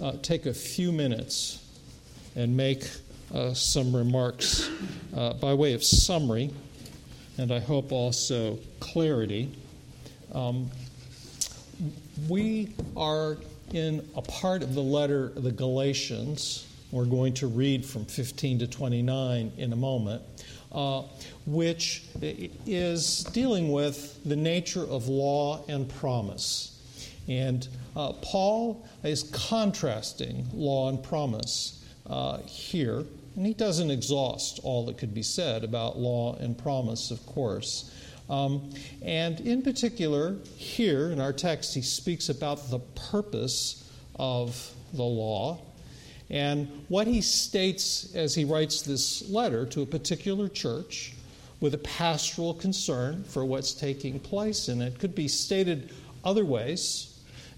uh, take a few minutes and make uh, some remarks uh, by way of summary, and I hope also clarity. Um, we are in a part of the letter of the Galatians. We're going to read from 15 to 29 in a moment, uh, which is dealing with the nature of law and promise. And uh, Paul is contrasting law and promise uh, here. And he doesn't exhaust all that could be said about law and promise, of course. Um, and in particular, here in our text, he speaks about the purpose of the law. And what he states as he writes this letter to a particular church with a pastoral concern for what's taking place in it could be stated other ways.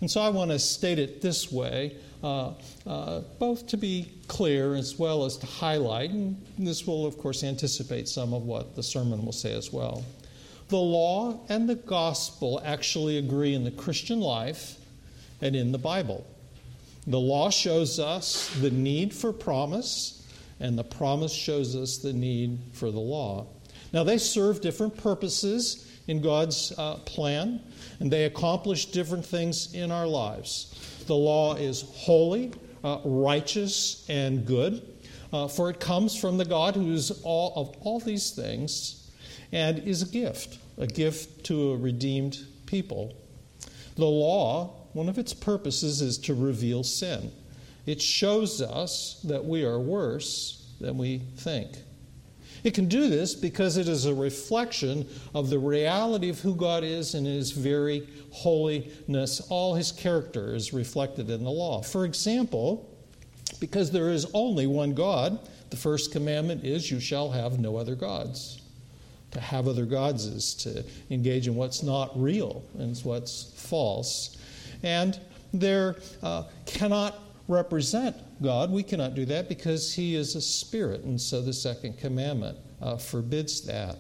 And so I want to state it this way, uh, uh, both to be clear as well as to highlight. And this will, of course, anticipate some of what the sermon will say as well. The law and the gospel actually agree in the Christian life and in the Bible. The law shows us the need for promise, and the promise shows us the need for the law. Now, they serve different purposes in God's uh, plan, and they accomplish different things in our lives. The law is holy, uh, righteous, and good, uh, for it comes from the God who is all of all these things and is a gift a gift to a redeemed people. The law, one of its purposes is to reveal sin. It shows us that we are worse than we think. It can do this because it is a reflection of the reality of who God is and His very holiness. All His character is reflected in the law. For example, because there is only one God, the first commandment is, You shall have no other gods to have other gods is to engage in what's not real and what's false. And there uh, cannot represent God. We cannot do that because He is a spirit, and so the second commandment uh, forbids that.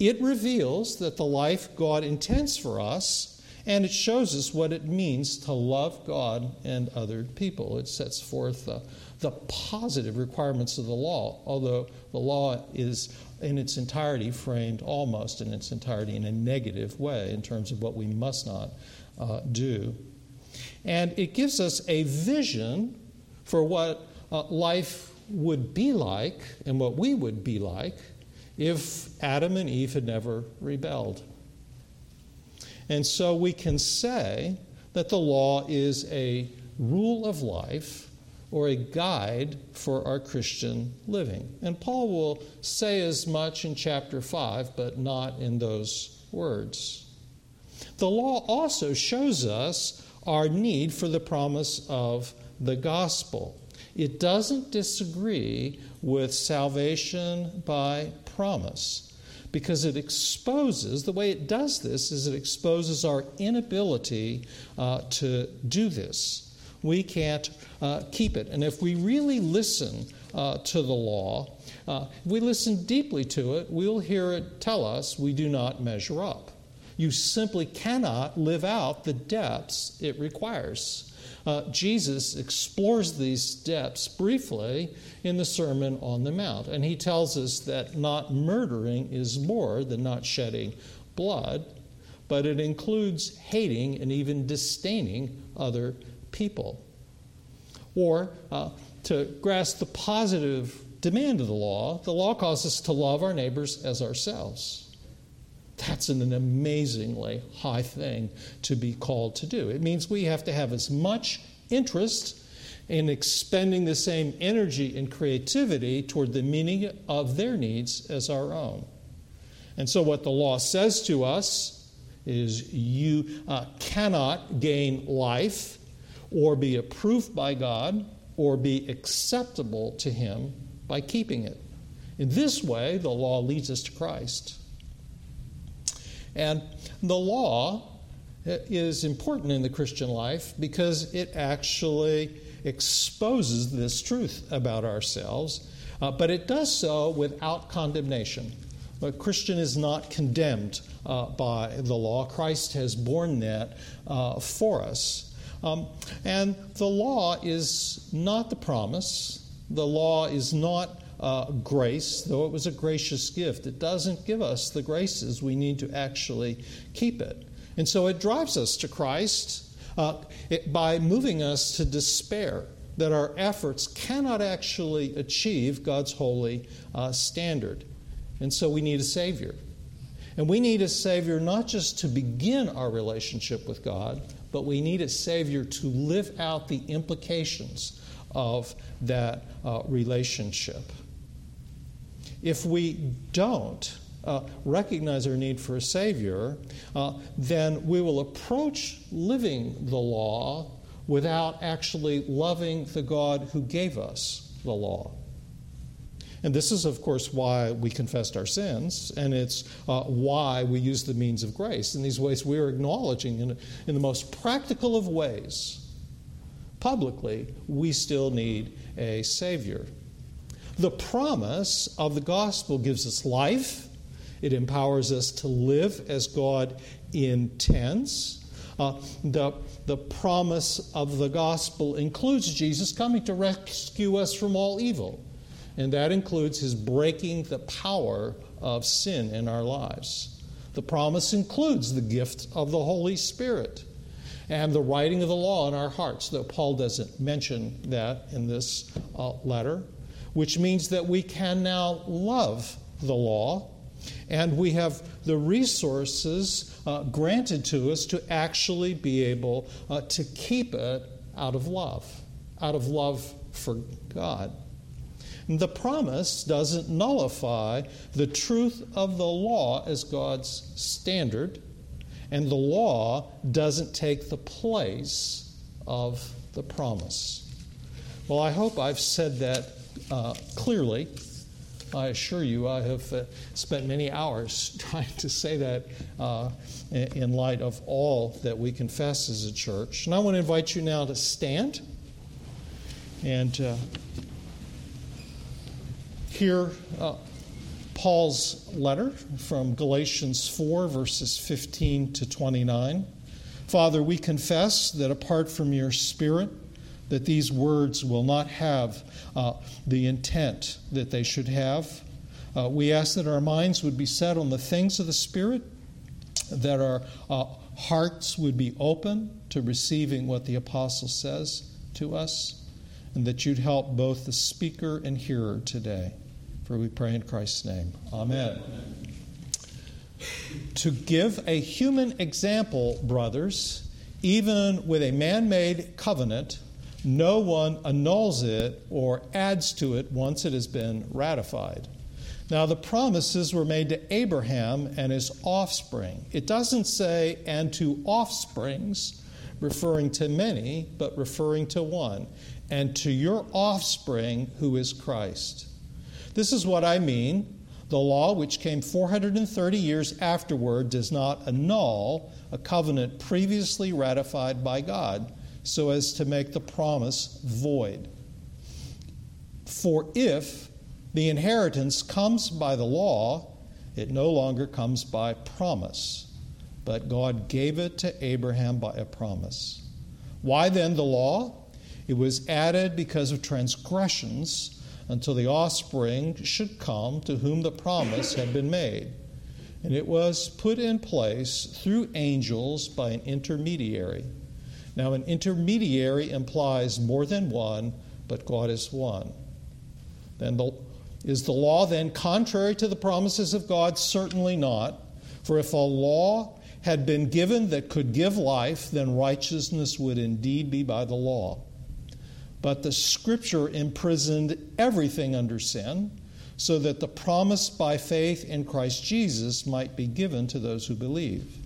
It reveals that the life God intends for us, and it shows us what it means to love God and other people. It sets forth the, the positive requirements of the law, although the law is in its entirety framed almost in its entirety in a negative way in terms of what we must not uh, do. And it gives us a vision for what uh, life would be like and what we would be like if Adam and Eve had never rebelled. And so we can say that the law is a rule of life or a guide for our Christian living. And Paul will say as much in chapter 5, but not in those words. The law also shows us our need for the promise of the gospel. It doesn't disagree with salvation by promise because it exposes, the way it does this is it exposes our inability uh, to do this we can't uh, keep it. And if we really listen uh, to the law, uh, if we listen deeply to it, we'll hear it tell us we do not measure up. You simply cannot live out the depths it requires. Uh, Jesus explores these depths briefly in the Sermon on the Mount, and he tells us that not murdering is more than not shedding blood, but it includes hating and even disdaining other people. Or uh, to grasp the positive demand of the law, the law calls us to love our neighbors as ourselves. That's an amazingly high thing to be called to do. It means we have to have as much interest in expending the same energy and creativity toward the meaning of their needs as our own. And so, what the law says to us is you uh, cannot gain life or be approved by God or be acceptable to Him by keeping it. In this way, the law leads us to Christ. And the law is important in the Christian life because it actually exposes this truth about ourselves, uh, but it does so without condemnation. A Christian is not condemned uh, by the law. Christ has borne that uh, for us. Um, and the law is not the promise, the law is not uh, grace, though it was a gracious gift. It doesn't give us the graces we need to actually keep it. And so it drives us to Christ uh, it, by moving us to despair that our efforts cannot actually achieve God's holy uh, standard. And so we need a Savior. And we need a Savior not just to begin our relationship with God, but we need a Savior to live out the implications of that uh, relationship. If we don't uh, recognize our need for a Savior, uh, then we will approach living the law without actually loving the God who gave us the law. And this is, of course, why we confessed our sins, and it's uh, why we use the means of grace. In these ways, we are acknowledging in, in the most practical of ways, publicly, we still need a Savior. The promise of the gospel gives us life, it empowers us to live as God intends. Uh, the, the promise of the gospel includes Jesus coming to rescue us from all evil, and that includes his breaking the power of sin in our lives. The promise includes the gift of the Holy Spirit and the writing of the law in our hearts, though Paul doesn't mention that in this uh, letter, which means that we can now love the law and we have the resources uh, granted to us to actually be able uh, to keep it out of love, out of love for God. The promise doesn't nullify the truth of the law as God's standard, and the law doesn't take the place of the promise. Well, I hope I've said that uh, clearly. I assure you, I have uh, spent many hours trying to say that uh, in light of all that we confess as a church. And I want to invite you now to stand and uh, hear uh, Paul's letter from Galatians 4, verses 15 to 29. Father, we confess that apart from your Spirit, that these words will not have uh, the intent that they should have. Uh, we ask that our minds would be set on the things of the Spirit, that our uh, hearts would be open to receiving what the apostle says to us, and that you'd help both the speaker and hearer today. For we pray in Christ's name. Amen. To give a human example, brothers, even with a man made covenant, no one annuls it or adds to it once it has been ratified. Now, the promises were made to Abraham and his offspring. It doesn't say, and to offsprings, referring to many, but referring to one, and to your offspring, who is Christ. This is what I mean. The law, which came 430 years afterward, does not annul a covenant previously ratified by God so as to make the promise void. For if the inheritance comes by the law, it no longer comes by promise, but God gave it to Abraham by a promise. Why then the law? It was added because of transgressions until the offspring should come to whom the promise had been made. And it was put in place through angels by an intermediary. Now, an intermediary implies more than one, but God is one. Then the, is the law then contrary to the promises of God? Certainly not. For if a law had been given that could give life, then righteousness would indeed be by the law. But the Scripture imprisoned everything under sin, so that the promise by faith in Christ Jesus might be given to those who believe.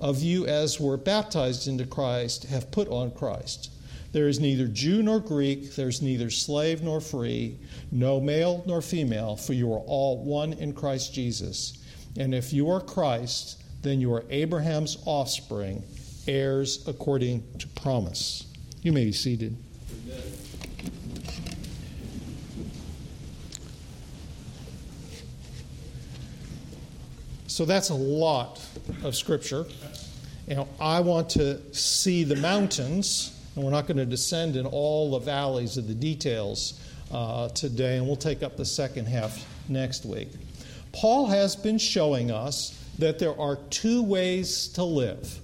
of you as were baptized into Christ have put on Christ. There is neither Jew nor Greek, there's neither slave nor free, no male nor female, for you are all one in Christ Jesus. And if you are Christ, then you are Abraham's offspring, heirs according to promise. You may be seated. So that's a lot of scripture. Know, I want to see the mountains, and we're not going to descend in all the valleys of the details uh, today, and we'll take up the second half next week. Paul has been showing us that there are two ways to live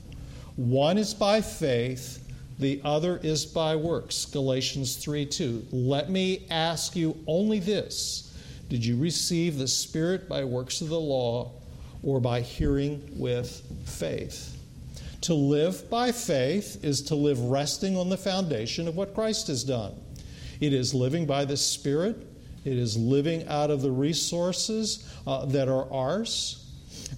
one is by faith, the other is by works. Galatians 3 2. Let me ask you only this Did you receive the Spirit by works of the law? Or by hearing with faith. To live by faith is to live resting on the foundation of what Christ has done. It is living by the Spirit, it is living out of the resources uh, that are ours,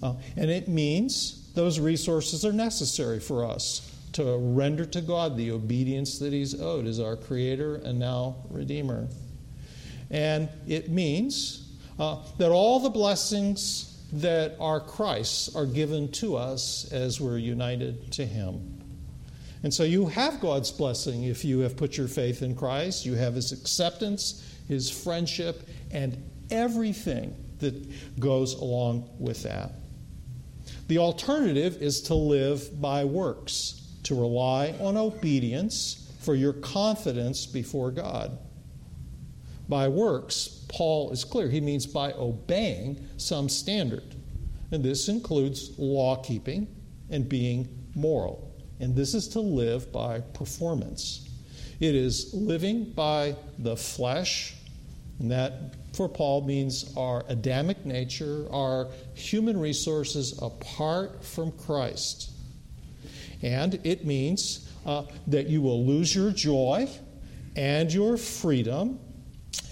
uh, and it means those resources are necessary for us to render to God the obedience that He's owed as our Creator and now Redeemer. And it means uh, that all the blessings that our Christ's are given to us as we're united to Him. And so you have God's blessing if you have put your faith in Christ. You have His acceptance, His friendship, and everything that goes along with that. The alternative is to live by works, to rely on obedience for your confidence before God. By works, Paul is clear. He means by obeying some standard. And this includes law keeping and being moral. And this is to live by performance. It is living by the flesh, and that for Paul means our Adamic nature, our human resources apart from Christ. And it means uh, that you will lose your joy and your freedom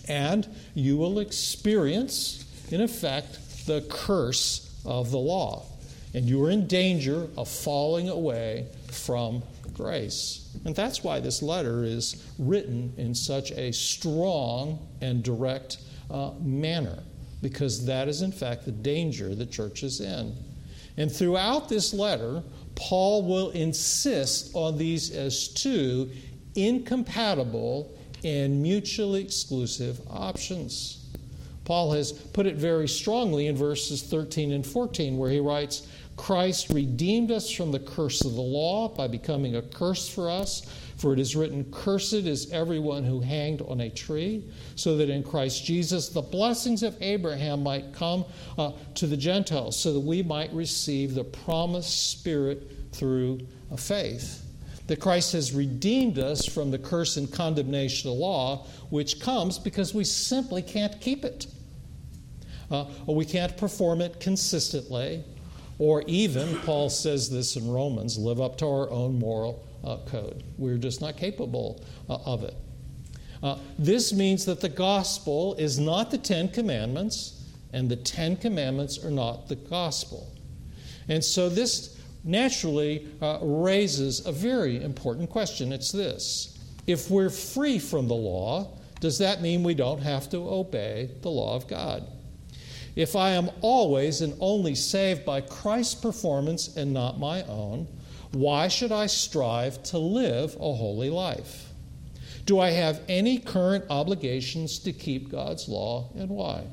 and you will experience, in effect, the curse of the law. And you are in danger of falling away from grace. And that's why this letter is written in such a strong and direct uh, manner, because that is, in fact, the danger the church is in. And throughout this letter, Paul will insist on these as two incompatible and mutually exclusive options. Paul has put it very strongly in verses 13 and 14, where he writes, Christ redeemed us from the curse of the law by becoming a curse for us. For it is written, Cursed is everyone who hanged on a tree, so that in Christ Jesus the blessings of Abraham might come uh, to the Gentiles, so that we might receive the promised Spirit through faith that Christ has redeemed us from the curse and condemnation of the law, which comes because we simply can't keep it. Uh, we can't perform it consistently, or even, Paul says this in Romans, live up to our own moral uh, code. We're just not capable uh, of it. Uh, this means that the gospel is not the Ten Commandments, and the Ten Commandments are not the gospel. And so this naturally uh, raises a very important question. It's this If we're free from the law, does that mean we don't have to obey the law of God? If I am always and only saved by Christ's performance and not my own, why should I strive to live a holy life? Do I have any current obligations to keep God's law and why?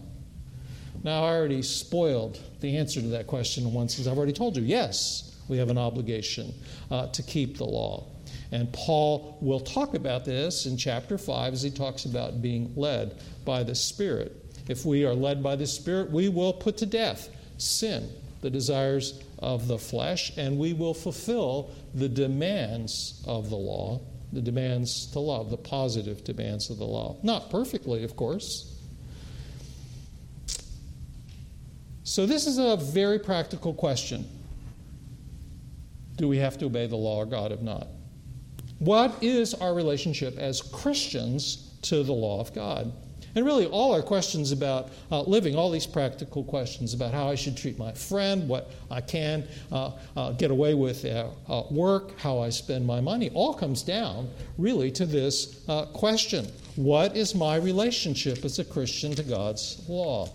Now, I already spoiled the answer to that question once because I've already told you yes, we have an obligation uh, to keep the law. And Paul will talk about this in chapter 5 as he talks about being led by the Spirit. If we are led by the Spirit, we will put to death sin, the desires of the flesh, and we will fulfill the demands of the law, the demands to love, the positive demands of the law. Not perfectly, of course. So, this is a very practical question. Do we have to obey the law of God if not? What is our relationship as Christians to the law of God? And really, all our questions about uh, living, all these practical questions about how I should treat my friend, what I can uh, uh, get away with at work, how I spend my money, all comes down really to this uh, question What is my relationship as a Christian to God's law?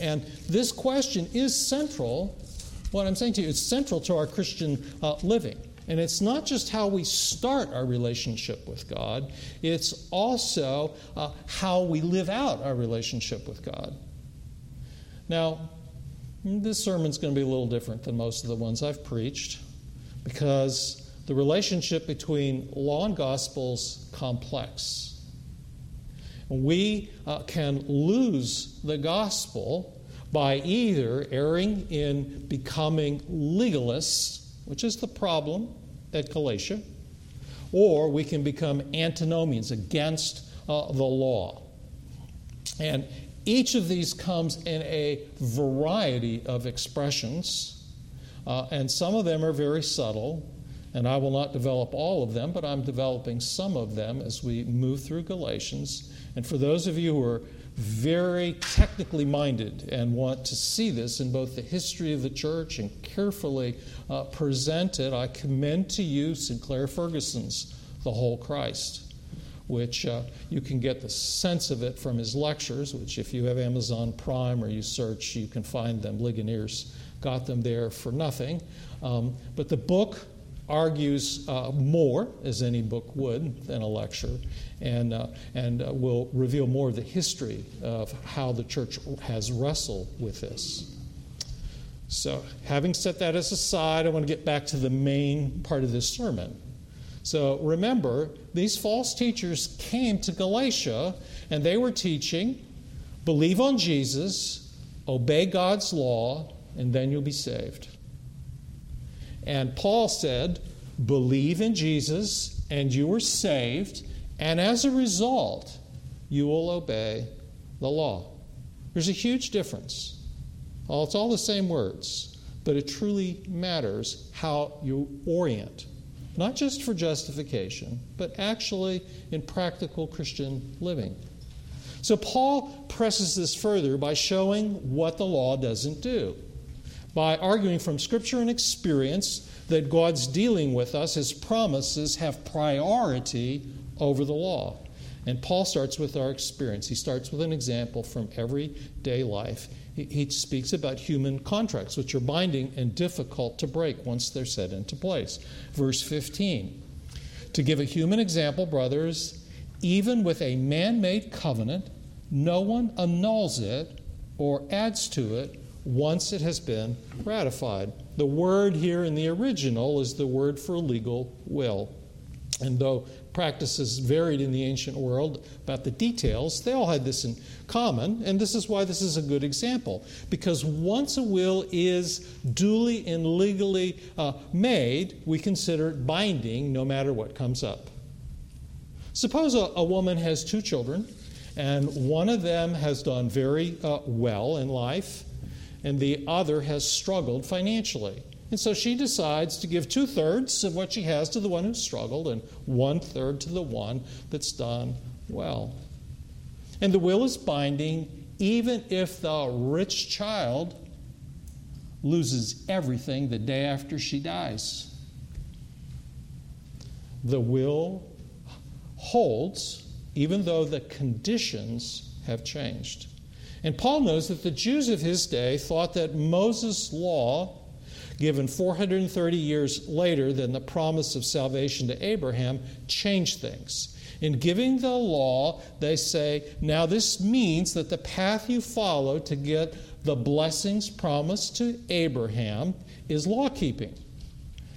And this question is central. What I'm saying to you is central to our Christian uh, living. And it's not just how we start our relationship with God, it's also uh, how we live out our relationship with God. Now, this sermon's going to be a little different than most of the ones I've preached because the relationship between law and gospel is complex. We uh, can lose the gospel by either erring in becoming legalists which is the problem at Galatia, or we can become antinomians against uh, the law. And each of these comes in a variety of expressions, uh, and some of them are very subtle, and I will not develop all of them, but I'm developing some of them as we move through Galatians. And for those of you who are very technically minded and want to see this in both the history of the church and carefully uh, present it, I commend to you Sinclair Ferguson's The Whole Christ, which uh, you can get the sense of it from his lectures, which, if you have Amazon Prime or you search, you can find them. Ligonier's got them there for nothing. Um, but the book argues uh, more, as any book would, than a lecture, and, uh, and uh, will reveal more of the history of how the church has wrestled with this. So, having set that as aside, I want to get back to the main part of this sermon. So, remember, these false teachers came to Galatia and they were teaching believe on Jesus, obey God's law, and then you'll be saved. And Paul said, Believe in Jesus, and you are saved, and as a result, you will obey the law. There's a huge difference. Well, it's all the same words, but it truly matters how you orient, not just for justification, but actually in practical Christian living. So Paul presses this further by showing what the law doesn't do by arguing from Scripture and experience that God's dealing with us, His promises have priority over the law. And Paul starts with our experience. He starts with an example from everyday life. He, he, speaks about human contracts, which are binding and difficult to break once they're set into place. Verse 15 To give a human example, brothers, even with a man made covenant, no one annuls it or adds to it once it has been ratified. The word here in the original is the word for legal will. And though practices varied in the ancient world about the details, they all had this in common, and this is why this is a good example. Because once a will is duly and legally uh, made, we consider it binding no matter what comes up. Suppose a, a woman has two children, and one of them has done very uh, well in life, and the other has struggled financially. And so she decides to give two thirds of what she has to the one who struggled and one third to the one that's done well. And the will is binding even if the rich child loses everything the day after she dies. The will holds even though the conditions have changed. And Paul knows that the Jews of his day thought that Moses' law, given 430 years later than the promise of salvation to Abraham, changed things. In giving the law, they say, now this means that the path you follow to get the blessings promised to Abraham is law keeping.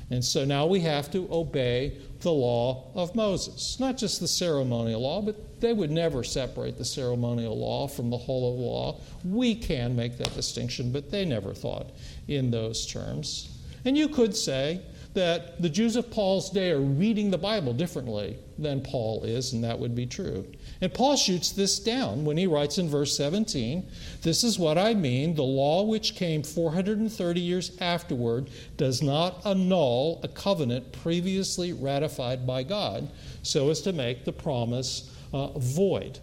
And so now we have to obey the law of Moses. Not just the ceremonial law, but they would never separate the ceremonial law from the whole of the law. We can make that distinction, but they never thought in those terms. And you could say that the Jews of Paul's day are reading the Bible differently than Paul is, and that would be true. And Paul shoots this down when he writes in verse 17 This is what I mean. The law which came 430 years afterward does not annul a covenant previously ratified by God so as to make the promise uh, void.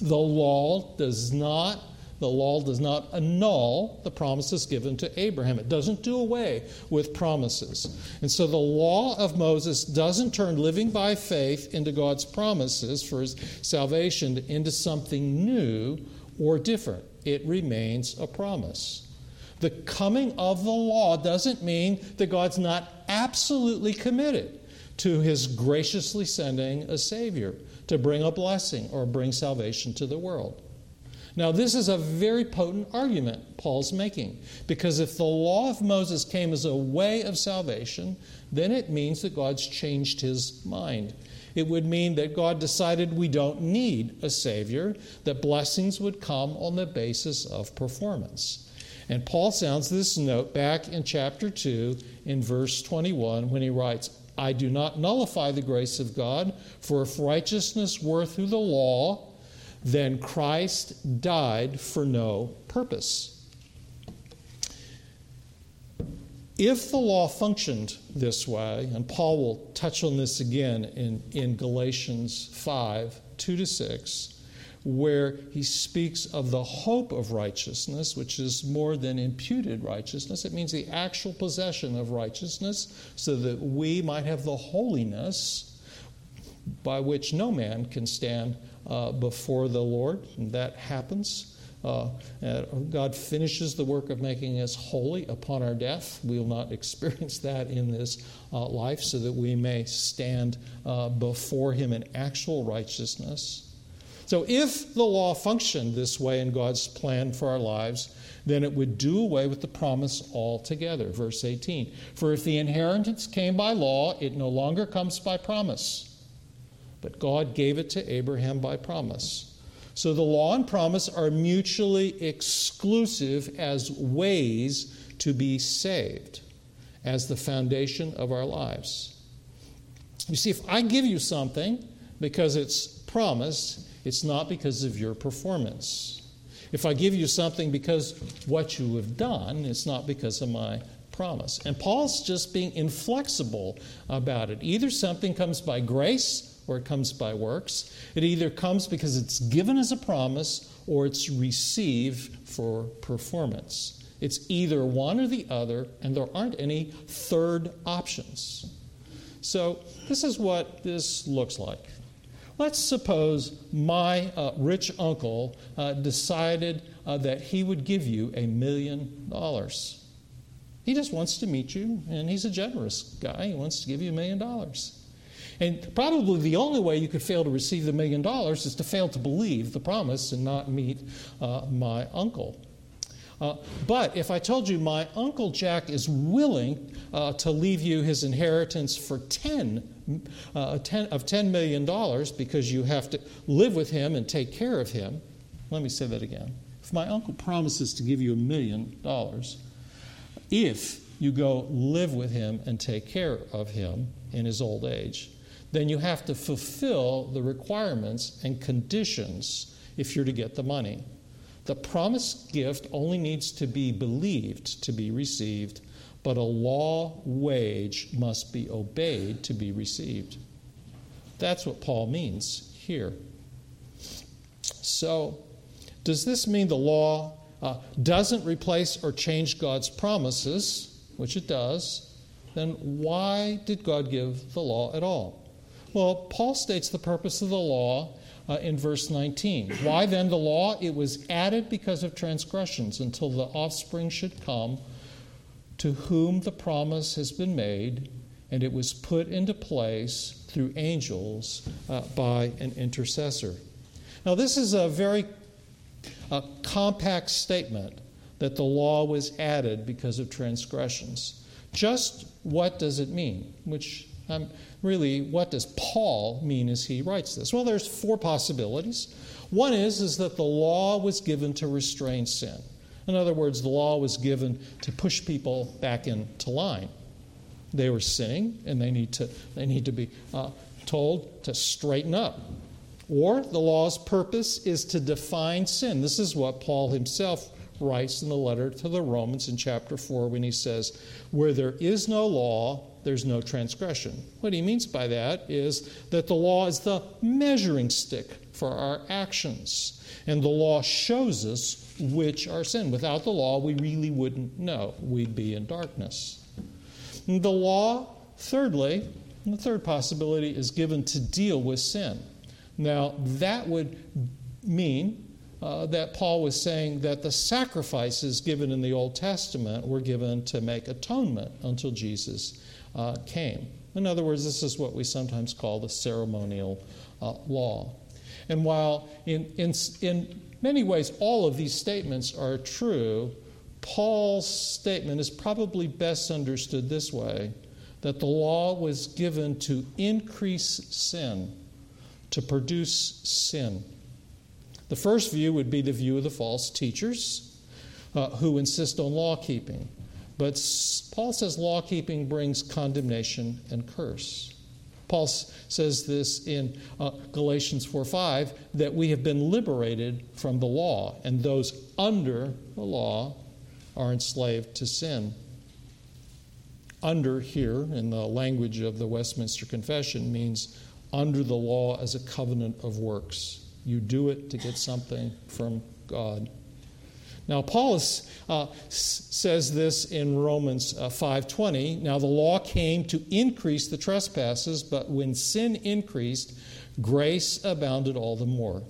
The law does not the law does not annul the promises given to Abraham. It doesn't do away with promises. And so the law of Moses doesn't turn living by faith into God's promises for his salvation into something new or different. It remains a promise. The coming of the law doesn't mean that God's not absolutely committed to his graciously sending a Savior to bring a blessing or bring salvation to the world. Now, this is a very potent argument Paul's making, because if the law of Moses came as a way of salvation, then it means that God's changed his mind. It would mean that God decided we don't need a Savior, that blessings would come on the basis of performance. And Paul sounds this note back in chapter 2 in verse 21 when he writes, I do not nullify the grace of God, for if righteousness were through the law, then Christ died for no purpose. If the law functioned this way, and Paul will touch on this again in, in Galatians 5 2 to 6, where he speaks of the hope of righteousness, which is more than imputed righteousness. It means the actual possession of righteousness, so that we might have the holiness by which no man can stand uh, before the Lord. And that happens. Uh, God finishes the work of making us holy upon our death. We will not experience that in this uh, life, so that we may stand uh, before Him in actual righteousness. So, if the law functioned this way in God's plan for our lives, then it would do away with the promise altogether. Verse 18 For if the inheritance came by law, it no longer comes by promise. But God gave it to Abraham by promise. So the law and promise are mutually exclusive as ways to be saved, as the foundation of our lives. You see, if I give you something because it's promised, it's not because of your performance. If I give you something because what you have done, it's not because of my promise. And Paul's just being inflexible about it. Either something comes by grace or it comes by works. It either comes because it's given as a promise or it's received for performance. It's either one or the other, and there aren't any third options. So, this is what this looks like. Let's suppose my uh, rich uncle uh, decided uh, that he would give you a million dollars. He just wants to meet you, and he's a generous guy. He wants to give you a million dollars. And probably the only way you could fail to receive the million dollars is to fail to believe the promise and not meet uh, my uncle. Uh, but if I told you my Uncle Jack is willing uh, to leave you his inheritance for 10, uh, 10 of $10 million because you have to live with him and take care of him, let me say that again. If my uncle promises to give you a million dollars, if you go live with him and take care of him in his old age, then you have to fulfill the requirements and conditions if you're to get the money. The promised gift only needs to be believed to be received, but a law wage must be obeyed to be received. That's what Paul means here. So, does this mean the law uh, doesn't replace or change God's promises, which it does? Then why did God give the law at all? Well, Paul states the purpose of the law uh, in verse 19. Why then the law? It was added because of transgressions until the offspring should come to whom the promise has been made, and it was put into place through angels uh, by an intercessor. Now, this is a very uh, compact statement that the law was added because of transgressions. Just what does it mean? Which really, what does Paul mean as he writes this? Well, there's four possibilities. One is, is that the law was given to restrain sin. In other words, the law was given to push people back into line. They were sinning, and they need to, they need to be uh, told to straighten up. Or the law's purpose is to define sin. This is what Paul himself writes in the letter to the Romans in chapter 4 when he says, Where there is no law, there's no transgression. What he means by that is that the law is the measuring stick for our actions. And the law shows us which are sin. Without the law, we really wouldn't know. We'd be in darkness. And the law, thirdly, the third possibility is given to deal with sin. Now, that would mean uh, that Paul was saying that the sacrifices given in the Old Testament were given to make atonement until Jesus uh, came. In other words, this is what we sometimes call the ceremonial uh, law. And while in, in, in many ways all of these statements are true, Paul's statement is probably best understood this way that the law was given to increase sin, to produce sin. The first view would be the view of the false teachers uh, who insist on law keeping. But Paul says law keeping brings condemnation and curse. Paul says this in uh, Galatians 4 5 that we have been liberated from the law, and those under the law are enslaved to sin. Under here, in the language of the Westminster Confession, means under the law as a covenant of works. You do it to get something from God. Now, Paul is, uh, says this in Romans uh, 5.20. Now, the law came to increase the trespasses, but when sin increased, grace abounded all the more.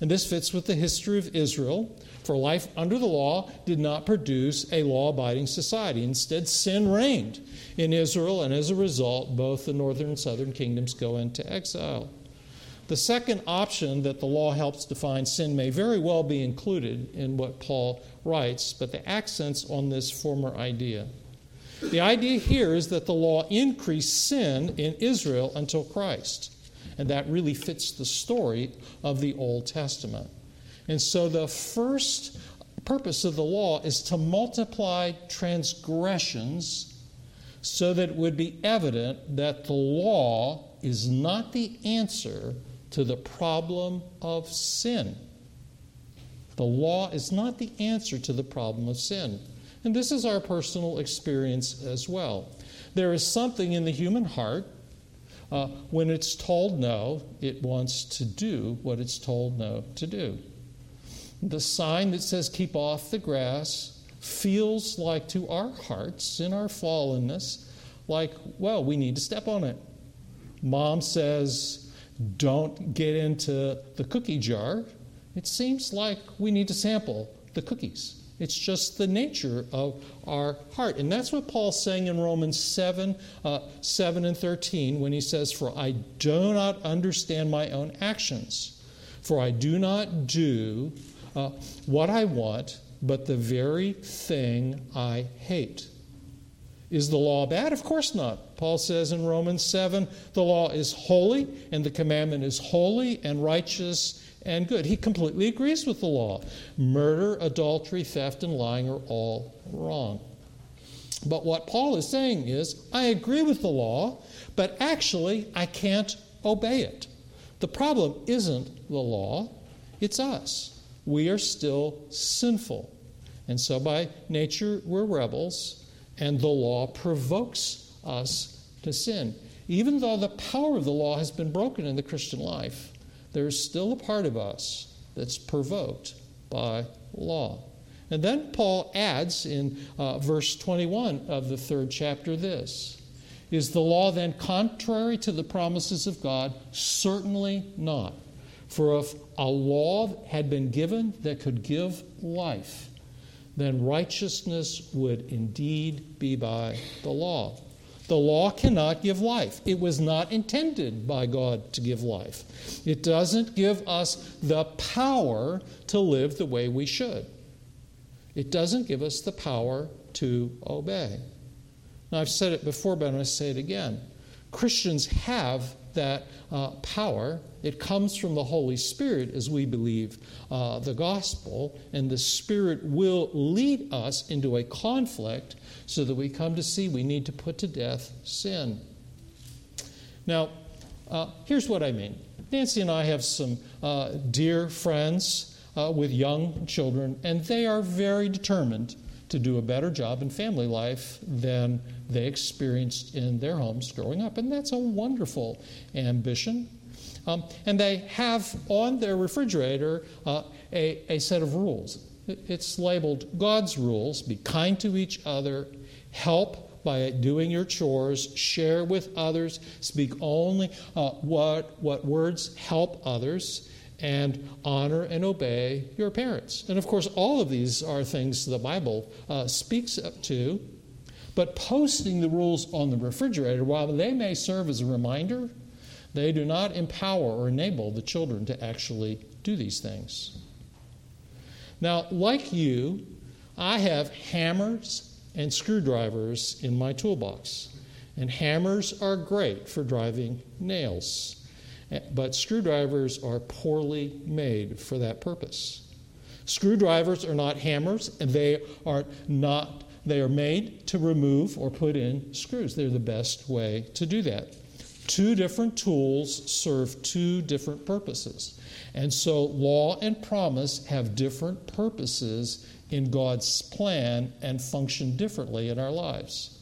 And this fits with the history of Israel. For life under the law did not produce a law abiding society. Instead, sin reigned in Israel, and as a result, both the northern and southern kingdoms go into exile. The second option that the law helps define sin may very well be included in what Paul writes, but the accent's on this former idea. The idea here is that the law increased sin in Israel until Christ. And that really fits the story of the Old Testament. And so the first purpose of the law is to multiply transgressions so that it would be evident that the law is not the answer to the problem of sin. The law is not the answer to the problem of sin. And this is our personal experience as well. There is something in the human heart. Uh, when it's told no, it wants to do what it's told no to do. The sign that says keep off the grass feels like to our hearts, in our fallenness, like, well, we need to step on it. Mom says, don't get into the cookie jar, it seems like we need to sample the cookies. It's just the nature of our heart. And that's what Paul's saying in Romans 7, uh, 7 and 13 when he says, For I do not understand my own actions, for I do not do uh, what I want, but the very thing I hate. Is the law bad? Of course not. Paul says in Romans 7 the law is holy, and the commandment is holy and righteous and good. He completely agrees with the law. Murder, adultery, theft, and lying are all wrong. But what Paul is saying is, I agree with the law, but actually I can't obey it. The problem isn't the law, it's us. We are still sinful. And so by nature, we're rebels and the law provokes us to sin. Even though the power of the law has been broken in the Christian life, there's still a part of us that's provoked by law. And then Paul adds in uh, verse 21 of the third chapter this Is the law then contrary to the promises of God? Certainly not. For if a law had been given that could give life, then righteousness would indeed be by the law. The law cannot give life. It was not intended by God to give life. It doesn't give us the power to live the way we should. It doesn't give us the power to obey. Now, I've said it before, but I'm going to say it again. Christians have that uh, power. It comes from the Holy Spirit as we believe uh, the gospel, and the Spirit will lead us into a conflict so that we come to see we need to put to death sin. Now, uh, here's what I mean Nancy and I have some uh, dear friends uh, with young children, and they are very determined to do a better job in family life than they experienced in their homes growing up. And that's a wonderful ambition. Um, and they have on their refrigerator uh, a, a set of rules. It's labeled God's rules be kind to each other, help by doing your chores, share with others, speak only uh, what, what words help others, and honor and obey your parents. And of course, all of these are things the Bible uh, speaks to. But posting the rules on the refrigerator, while they may serve as a reminder, they do not empower or enable the children to actually do these things. Now, like you, I have hammers and screwdrivers in my toolbox. And hammers are great for driving nails, but screwdrivers are poorly made for that purpose. Screwdrivers are not hammers, and they are not they are made to remove or put in screws. They're the best way to do that. Two different tools serve two different purposes. And so, law and promise have different purposes in God's plan and function differently in our lives.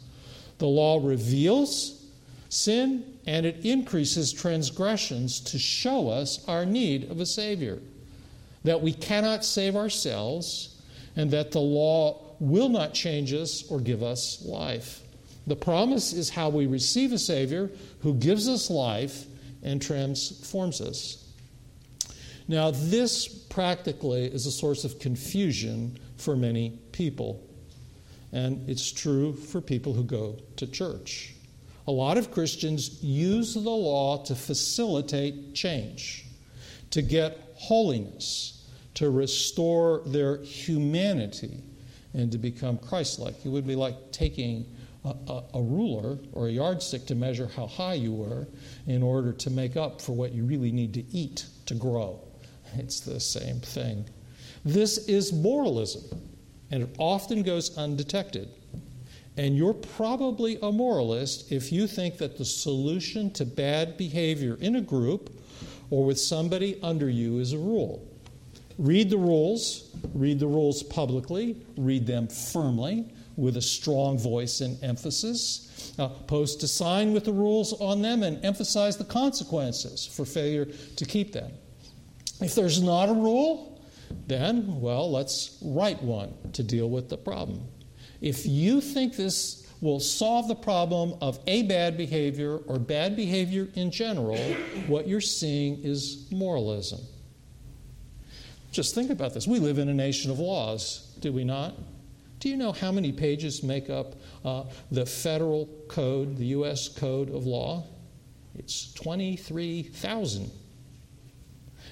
The law reveals sin and it increases transgressions to show us our need of a Savior. That we cannot save ourselves, and that the law will not change us or give us life. The promise is how we receive a Savior who gives us life and transforms us. Now, this practically is a source of confusion for many people, and it's true for people who go to church. A lot of Christians use the law to facilitate change, to get holiness, to restore their humanity and to become Christ like. It would be like taking a, a, a, ruler or a yardstick to measure how high you were in order to make up for what you really need to eat to grow. It's the same thing. This is moralism, and it often goes undetected. And you're probably a moralist if you think that the solution to bad behavior in a group or with somebody under you is a rule. Read the rules, read the rules publicly, read them firmly with a strong voice and emphasis. Post a sign with the rules on them and emphasize the consequences for failure to keep them. If there's not a rule, then, well, let's write one to deal with the problem. If you think this will solve the problem of a bad behavior or bad behavior in general, what you're seeing is moralism. Just think about this. We live in a nation of laws, do we not? Do you know how many pages make up uh, the federal code, the U.S. Code of Law? It's 23,000.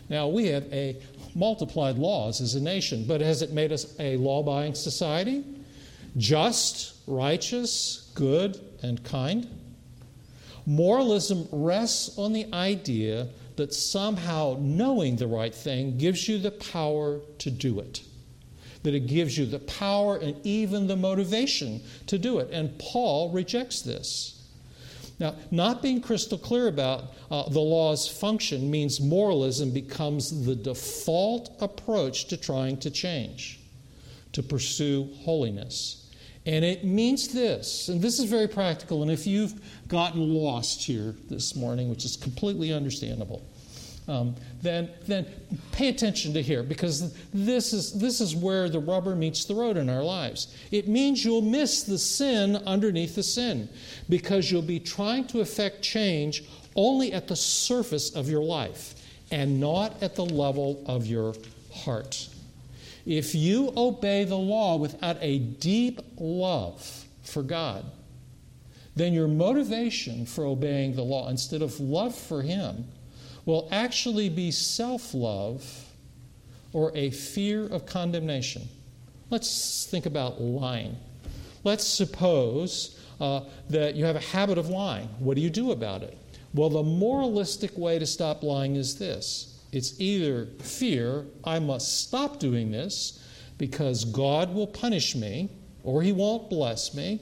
Now, we have a multiplied laws as a nation, but has it made us a law abiding society? Just, righteous, good, and kind? Moralism rests on the idea that somehow knowing the right thing gives you the power to do it. That it gives you the power and even the motivation to do it. And Paul rejects this. Now, not being crystal clear about uh, the law's function means moralism becomes the default approach to trying to change, to pursue holiness. And it means this, and this is very practical, and if you've gotten lost here this morning, which is completely understandable, um, then, then pay attention to here because this is, this is where the rubber meets the road in our lives. It means you'll miss the sin underneath the sin because you'll be trying to effect change only at the surface of your life and not at the level of your heart. If you obey the law without a deep love for God, then your motivation for obeying the law, instead of love for Him, will actually be self love or a fear of condemnation. Let's think about lying. Let's suppose uh, that you have a habit of lying. What do you do about it? Well, the moralistic way to stop lying is this it's either fear, I must stop doing this because God will punish me, or He won't bless me,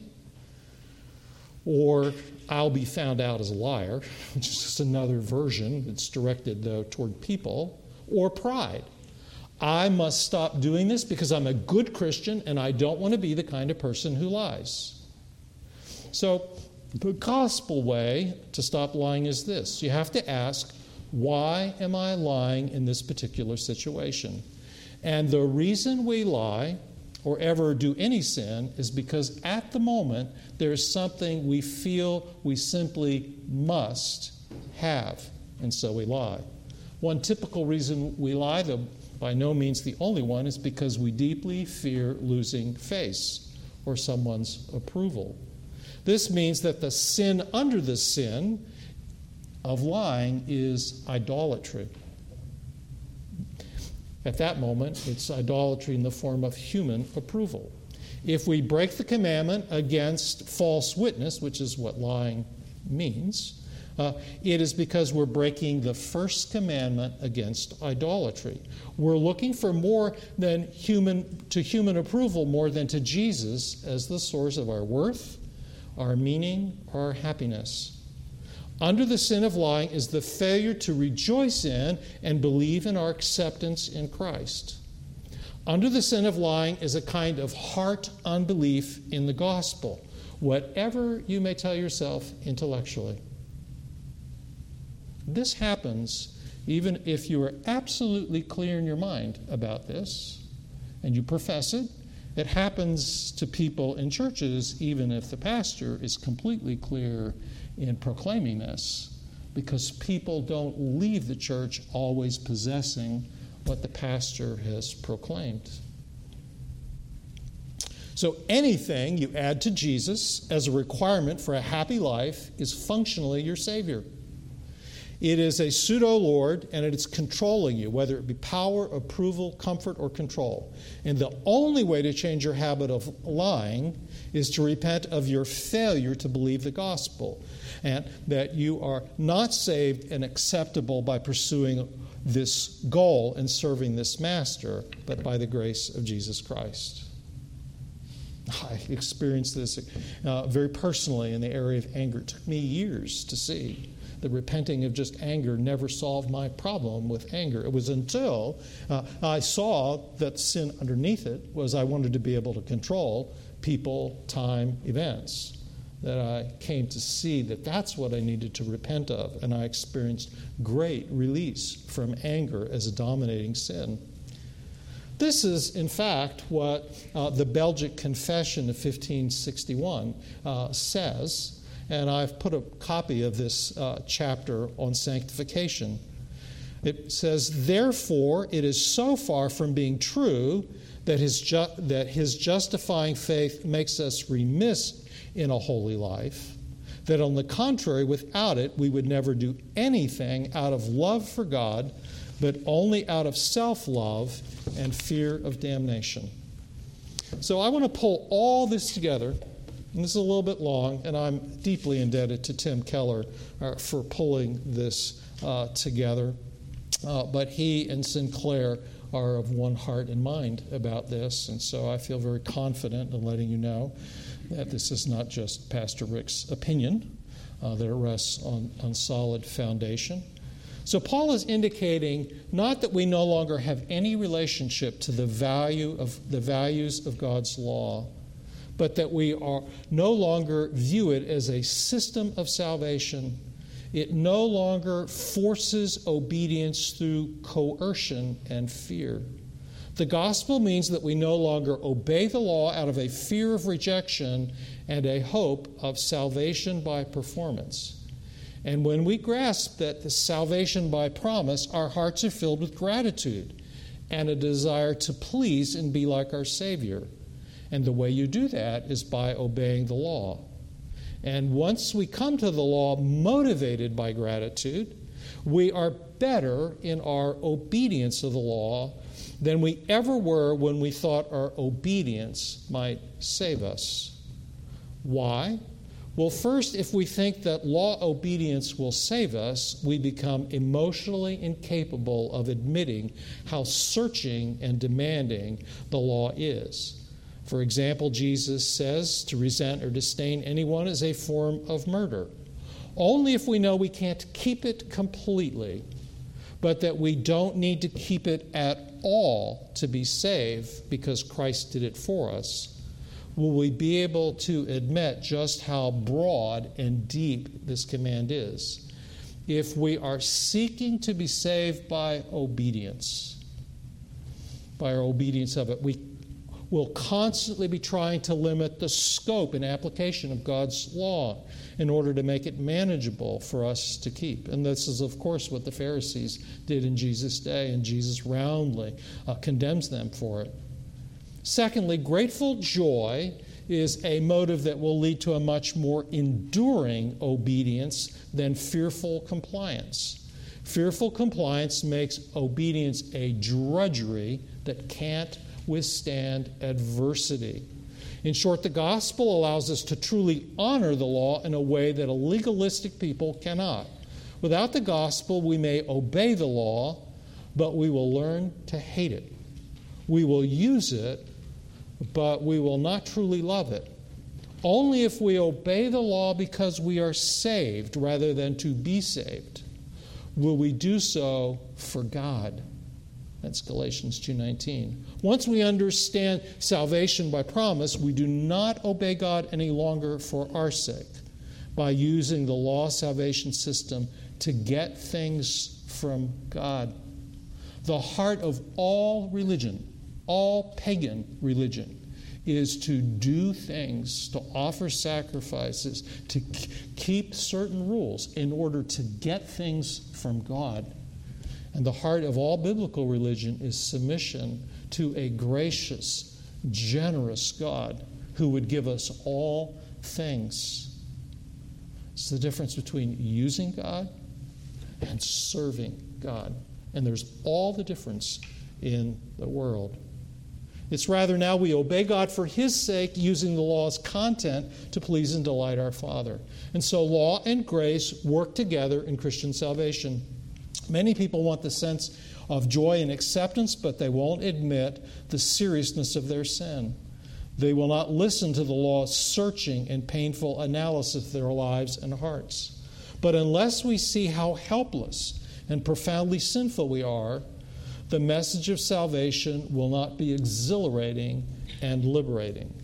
or I'll be found out as a liar, which is just another version. It's directed, though, toward people, or pride. I must stop doing this because I'm a good Christian and I don't want to be the kind of person who lies. So, the gospel way to stop lying is this you have to ask, Why am I lying in this particular situation? And the reason we lie or ever do any sin is because at the moment there is something we feel we simply must have, and so we lie. One typical reason we lie, though by no means the only one, is because we deeply fear losing face or someone's approval. This means that the sin under the sin of lying is idolatry. At that moment, it's idolatry in the form of human approval. If we break the commandment against false witness, which is what lying means, uh, it is because we're breaking the first commandment against idolatry. We're looking for more than human to human approval more than to Jesus as the source of our worth, our meaning, our happiness. Under the sin of lying is the failure to rejoice in and believe in our acceptance in Christ. Under the sin of lying is a kind of heart unbelief in the gospel, whatever you may tell yourself intellectually. This happens even if you are absolutely clear in your mind about this and you profess it. It happens to people in churches even if the pastor is completely clear in proclaiming this because people don't leave the church always possessing what the pastor has proclaimed. So, anything you add to Jesus as a requirement for a happy life is functionally your Savior. It is a pseudo Lord and it is controlling you, whether it be power, approval, comfort, or control. And the only way to change your habit of lying is to repent of your failure to believe the gospel and that you are not saved and acceptable by pursuing this goal and serving this master, but by the grace of Jesus Christ. I experienced this uh, very personally in the area of anger. It took me years to see that repenting of just anger never solved my problem with anger. It was until uh, I saw that sin underneath it was I wanted to be able to control people, time, events that I came to see that that's what I needed to repent of, and I experienced great release from anger as a dominating sin. This is, in fact, what uh, the Belgic Confession of 1561 uh, says, and I've put a copy of this uh, chapter on sanctification. It says, Therefore, it is so far from being true that his, ju- that his justifying faith makes us remiss in a holy life. That on the contrary, without it, we would never do anything out of love for God, but only out of self love and fear of damnation. So I want to pull all this together. And this is a little bit long, and I'm deeply indebted to Tim Keller uh, for pulling this uh, together. Uh, but he and Sinclair are of one heart and mind about this, and so I feel very confident in letting you know that this is not just Pastor Rick's opinion, uh, that it rests on, on solid foundation. So, Paul is indicating not that we no longer have any relationship to the value of the values of God's law, but that we are no longer view it as a system of salvation. It no longer forces obedience through coercion and fear. The gospel means that we no longer obey the law out of a fear of rejection and a hope of salvation by performance. And when we grasp that the salvation by promise, our hearts are filled with gratitude and a desire to please and be like our Savior. And the way you do that is by obeying the law. And once we come to the law motivated by gratitude, we are better in our obedience of the law than we ever were when we thought our obedience might save us. Why? Well, first, if we think that law obedience will save us, we become emotionally incapable of admitting how searching and demanding the law is. For example, Jesus says to resent or disdain anyone is a form of murder. Only if we know we can't keep it completely but that we don't need to keep it at all to be saved because Christ did it for us, will we be able to admit just how broad and deep this command is? if we are seeking to be saved by obedience, by our obedience of it. We will constantly be trying to limit the scope and application of God's law in order to make it manageable for us to keep. And this is, of course, what the Pharisees did in Jesus' day, and Jesus roundly uh, condemns them for it. Secondly, grateful joy is a motive that will lead to a much more enduring obedience than fearful compliance. Fearful compliance makes obedience a drudgery that can't withstand adversity. In short, the gospel allows us to truly honor the law in a way that a legalistic people cannot. Without the gospel, we may obey the law, but we will learn to hate it. We will use it, but we will not truly love it. Only if we obey the law because we are saved rather than to be saved will we do so for God. That's Galatians 2:19. Once we understand salvation by promise, we do not obey God any longer for our sake by using the law salvation system to get things from God. The heart of all religion, all pagan religion, is to do things, to offer sacrifices, to keep certain rules in order to get things from God. And the heart of all biblical religion is submission to a gracious, generous God who would give us all things. It's the difference between using God and serving God. And there's all the difference in the world. It's rather now we obey God for His sake, using the law's content to please and delight our Father. And so law and grace work together in Christian salvation. Many people want the sense of joy and acceptance, but they won't admit the seriousness of their sin. They will not listen to the law's searching and painful analysis of their lives and hearts. But unless we see how helpless and profoundly sinful we are, the message of salvation will not be exhilarating and liberating.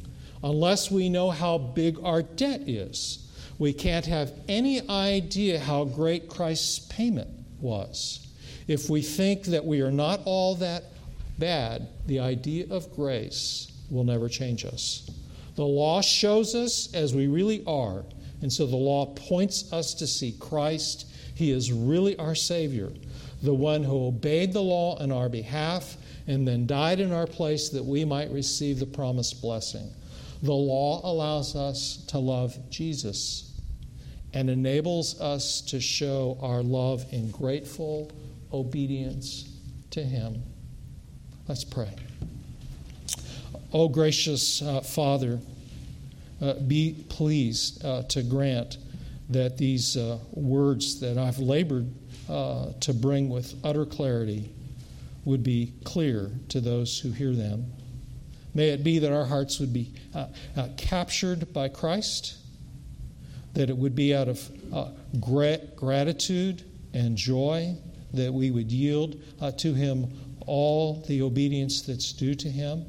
Unless we know how big our debt is, we can't have any idea how great Christ's payment was. If we think that we are not all that bad, the idea of grace will never change us. The law shows us as we really are, and so the law points us to see Christ. He is really our Savior, the one who obeyed the law on our behalf and then died in our place that we might receive the promised blessing. The law allows us to love Jesus and enables us to show our love in grateful obedience to Him. Let's pray. Oh, gracious uh, Father, uh, be pleased uh, to grant that these uh, words that I've labored uh, to bring with utter clarity would be clear to those who hear them. May it be that our hearts would be uh, captured by Christ that it would be out of uh, gratitude and joy that we would yield uh, to Him all the obedience that's due to Him.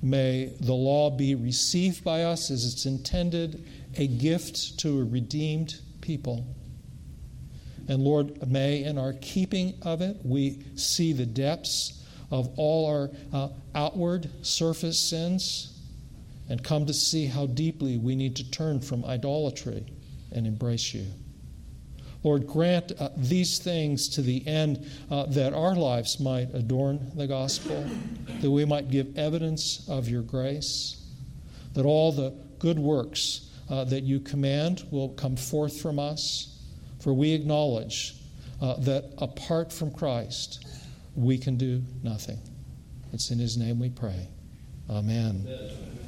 May the law be received by us as it's intended, a gift to a redeemed people. And Lord, may in our keeping of it, we see the depths of all our uh, outward surface sins and come to see how deeply we need to turn from idolatry and embrace you. Lord, grant uh, these things to the end uh, that our lives might adorn the gospel, that we might give evidence of your grace, that all the good works uh, that you command will come forth from us, for we acknowledge uh, that apart from Christ, we can do nothing. It's in his name we pray. Amen. Amen.